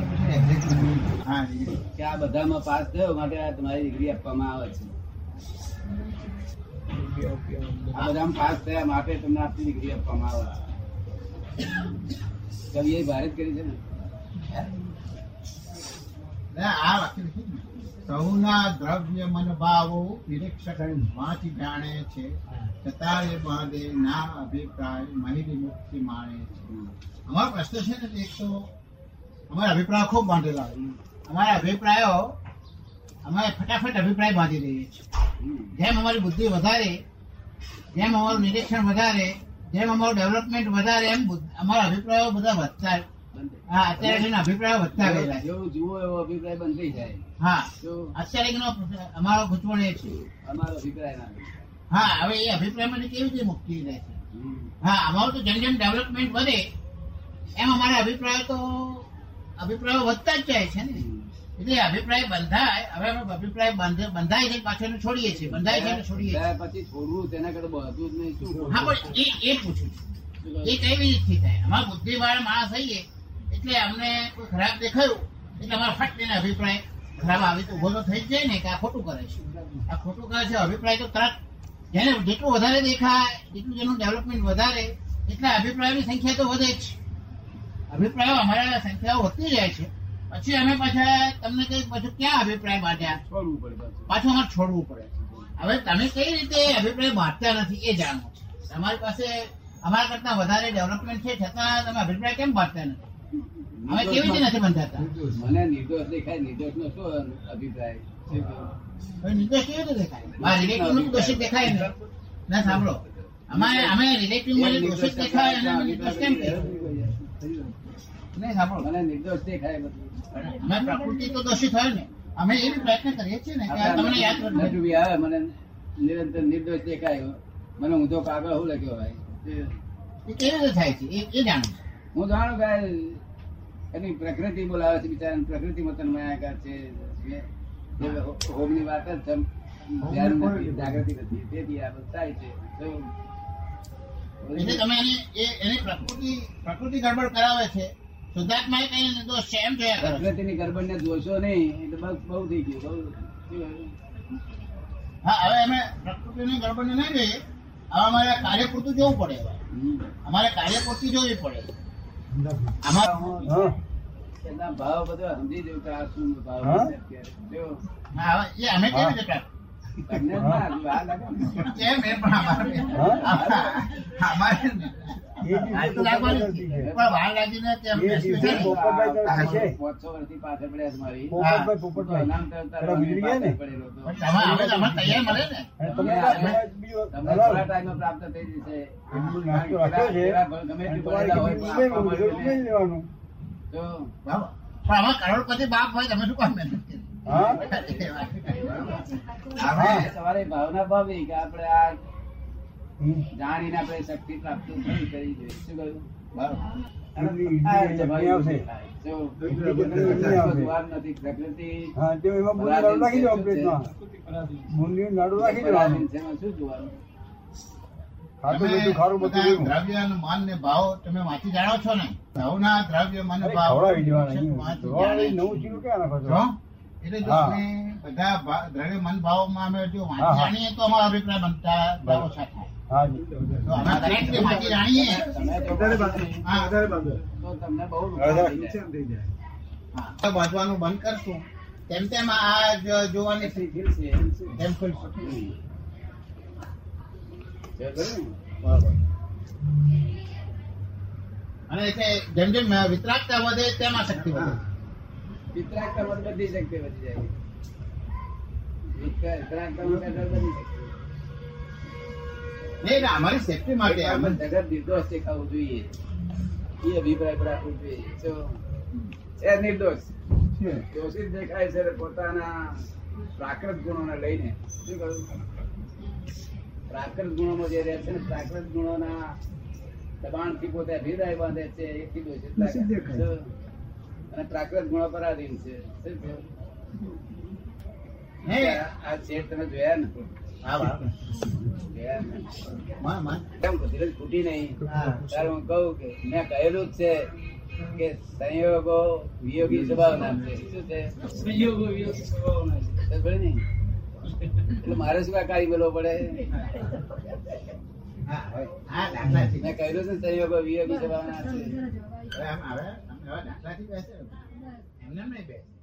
પૂછે હા. કે આ બધામાં પાસ થયો માટે આ તમારી ડિગ્રી આપવામાં આવે છે. આ બધામાં પાસ થયા માટે તમને આપની ડિગ્રી આપવામાં આવે. કવિએ ભારત કરી છે ને? આ વાક્ય સૌના દ્રવ્ય મન ભાવો નિરીક્ષક વાંચી જાણે છે. છતાં એ બાંધે ના અભિપ્રાય માહિતી મુક્તિ માણે છે. અમારો પ્રશ્ન છે ને એક તો અમારા અભિપ્રાય ખૂબ બાંધેલા અમારા અભિપ્રાયો અમે ફટાફટ અભિપ્રાય બાંધી દઈએ છીએ. જેમ અમારી બુદ્ધિ વધારે જેમ અમારું નિરીક્ષણ વધારે જેમ અમારું ડેવલપમેન્ટ વધારે એમ અમારા અભિપ્રાયો બધા વધતા હા અત્યારે અભિપ્રાયો વધતા ગયેલા જેવો જુઓ એવો અભિપ્રાય બંધ થઈ જાય. હા. તો અત્યારે અમારો ગૂંચવણ એ છે. અમારો અભિપ્રાય હા હવે એ અભિપ્રાયમાંથી કેવી રીતે મુક્તિ રહે છે? હા અમારું તો જેમ જેમ ડેવલપમેન્ટ વધે એમ અમારા અભિપ્રાયો તો અભિપ્રાયો વધતા જ જાય છે ને. એટલે અભિપ્રાય બંધાય. હવે અભિપ્રાય બંધાય છે પાછળ છોડીએ છીએ. બંધાય છે છોડીએ છીએ. પછી છોડવું તેના કરતા બધું જ નહીં શું હા પણ એ એ પૂછું છું. એ કેવી રીતથી થાય? અમારા બુદ્ધિવાળા માણસ થઈએ એટલે અમને કોઈ ખરાબ દેખાયું એટલે અમારા ફટ તેને અભિપ્રાય ખરાબ આવી તો ઊભો તો થઈ જ જાય ને કે આ ખોટું કરે છે. આ ખોટું કરે છે અભિપ્રાય તો તરત જેને જેટલું વધારે દેખાય જેટલું જેનું ડેવલપમેન્ટ વધારે એટલા અભિપ્રાયની સંખ્યા તો વધે જ. છે અભિપ્રાયો અમારા સંખ્યાઓ વધતી જાય છે. પછી અમે પાછા તમને કઈ પાછું ક્યાં અભિપ્રાય બાંધ્યા? છોડવું પડે પાછું. અમારે છોડવું પડે. હવે તમે કઈ રીતે અભિપ્રાય બાંધતા નથી એ જાણવું છે તમારી પાસે અમારા કરતા વધારે ડેવલપમેન્ટ છે છતાં તમે અભિપ્રાય કેમ બાંધતા નથી? અમે કેવી રીતે નથી બંધાતા? મને નિર્દોષ દેખાય નિર્દોષ નો શું અભિપ્રાય નિર્દોષ કેવી રીતે દેખાય? રિલેટિવનું દોષિત દેખાય ને? ના સાંભળો. અમારે અમે રિલેટિવમાં દોષિત દેખાય અને કેમ કહીએ? નહીં સાંભળો મને નિર્દોષ દેખાય બધું. પ્રકૃતિ તો દોષી હોય ને. અમે એવી પ્રયત્ન કરીએ છીએ ને કે તમને યાદ રાખજો. આવે મને નિરંતર નિર્દોષ દેખાય. મને ઊંધો કાગળ હું લખ્યો ભાઈ? એ કેવી રીતે થાય છે? એ જાણું. હું જાણું કે એની પ્રકૃતિ બોલાવે છે બિચારા પ્રકૃતિમાં તન્મયાકાર છે. હોમની વાત જ જાગૃતિ નથી. તેથી આ બધું થાય છે. એટલે તમે એની પ્રકૃતિ પ્રકૃતિ ગડબડ કરાવે છે. શુદ્ધાત્મા કઈ નિર્દોષ છે એમ જોયા કરો. પ્રકૃતિની ગરબડ ને દોષો નહીં એટલે બસ બહુ થઈ ગયું બહુ હા હવે અમે પ્રકૃતિની ગડબડ નહીં જોઈએ હવે અમારે કાર્ય પૂરતું જોવું પડે અમારે કાર્ય પૂરતી જોવી પડે. આમાં એના ભાવ બધો સમજી જવું કે આ શું ભાવ હા? જો, હા, હવે એ અમે કેવી રીતે તમને જ લાગે ને. કેમ એ પણ અમારે અમારે કરોડપતિ બાપ હોય તમે શું કામ સવારે ભાવના ભાવી કે આપણે આ. જાણીને આપણે શક્તિ પ્રાપ્ત થઈ કરી જોઈએ શું કહ્યું બધું ખારું બધું બધા દ્રવ્ય અને માન ને ભાવ તમે વાંચી જાણો છો ને મન ભાવમાં અમે બધા દ્રવ્ય મન ભાવમાં અમે જો જાણીએ તો અમારો અભિપ્રાય બનતા વાંચવાનું બંધ. કરશું. તેમ તેમ આ જોવાની? તેમ અને એટલે જેમ જેમ વિતરાગતા વધે તેમ આ શક્તિ વધે. વિતરાગતામાં વધે બધી શક્તિ વધી જાય. વિતરા- વિતરાગતામાં બધી શક્તિ. નહીં અમારી સેફટી માટે જગત નિર્દોષ દેખાવું જોઈએ. એ અભિપ્રાય પર આપવું જોઈએ. એ નિર્દોષ. દોષિત દેખાય છે પોતાના પ્રાકૃત ગુણોને લઈને. શું કહ્યું? પ્રાકૃત ગુણોમાં જે રહે છે ને પ્રાકૃત ગુણોના દબાણથી પોતે અભિપ્રાય બાંધે છે એથી દોષિત અને પ્રાકૃત ગુણો છે. શું કહ્યું? નહીં આ શેઠ તમે જોયા ને? ખૂટી નહીં? ત્યારે હું કહું કે મેં કહેલું જ છે કે સંયોગો વિયોગી સ્વભાવના છે. શું છે? એટલે મારે શું કાળી બોલવો પડે? મેં કહ્યું છે ને સંયોગો વિયોગી સ્વભાવના છે. એમને નહીં બેસે.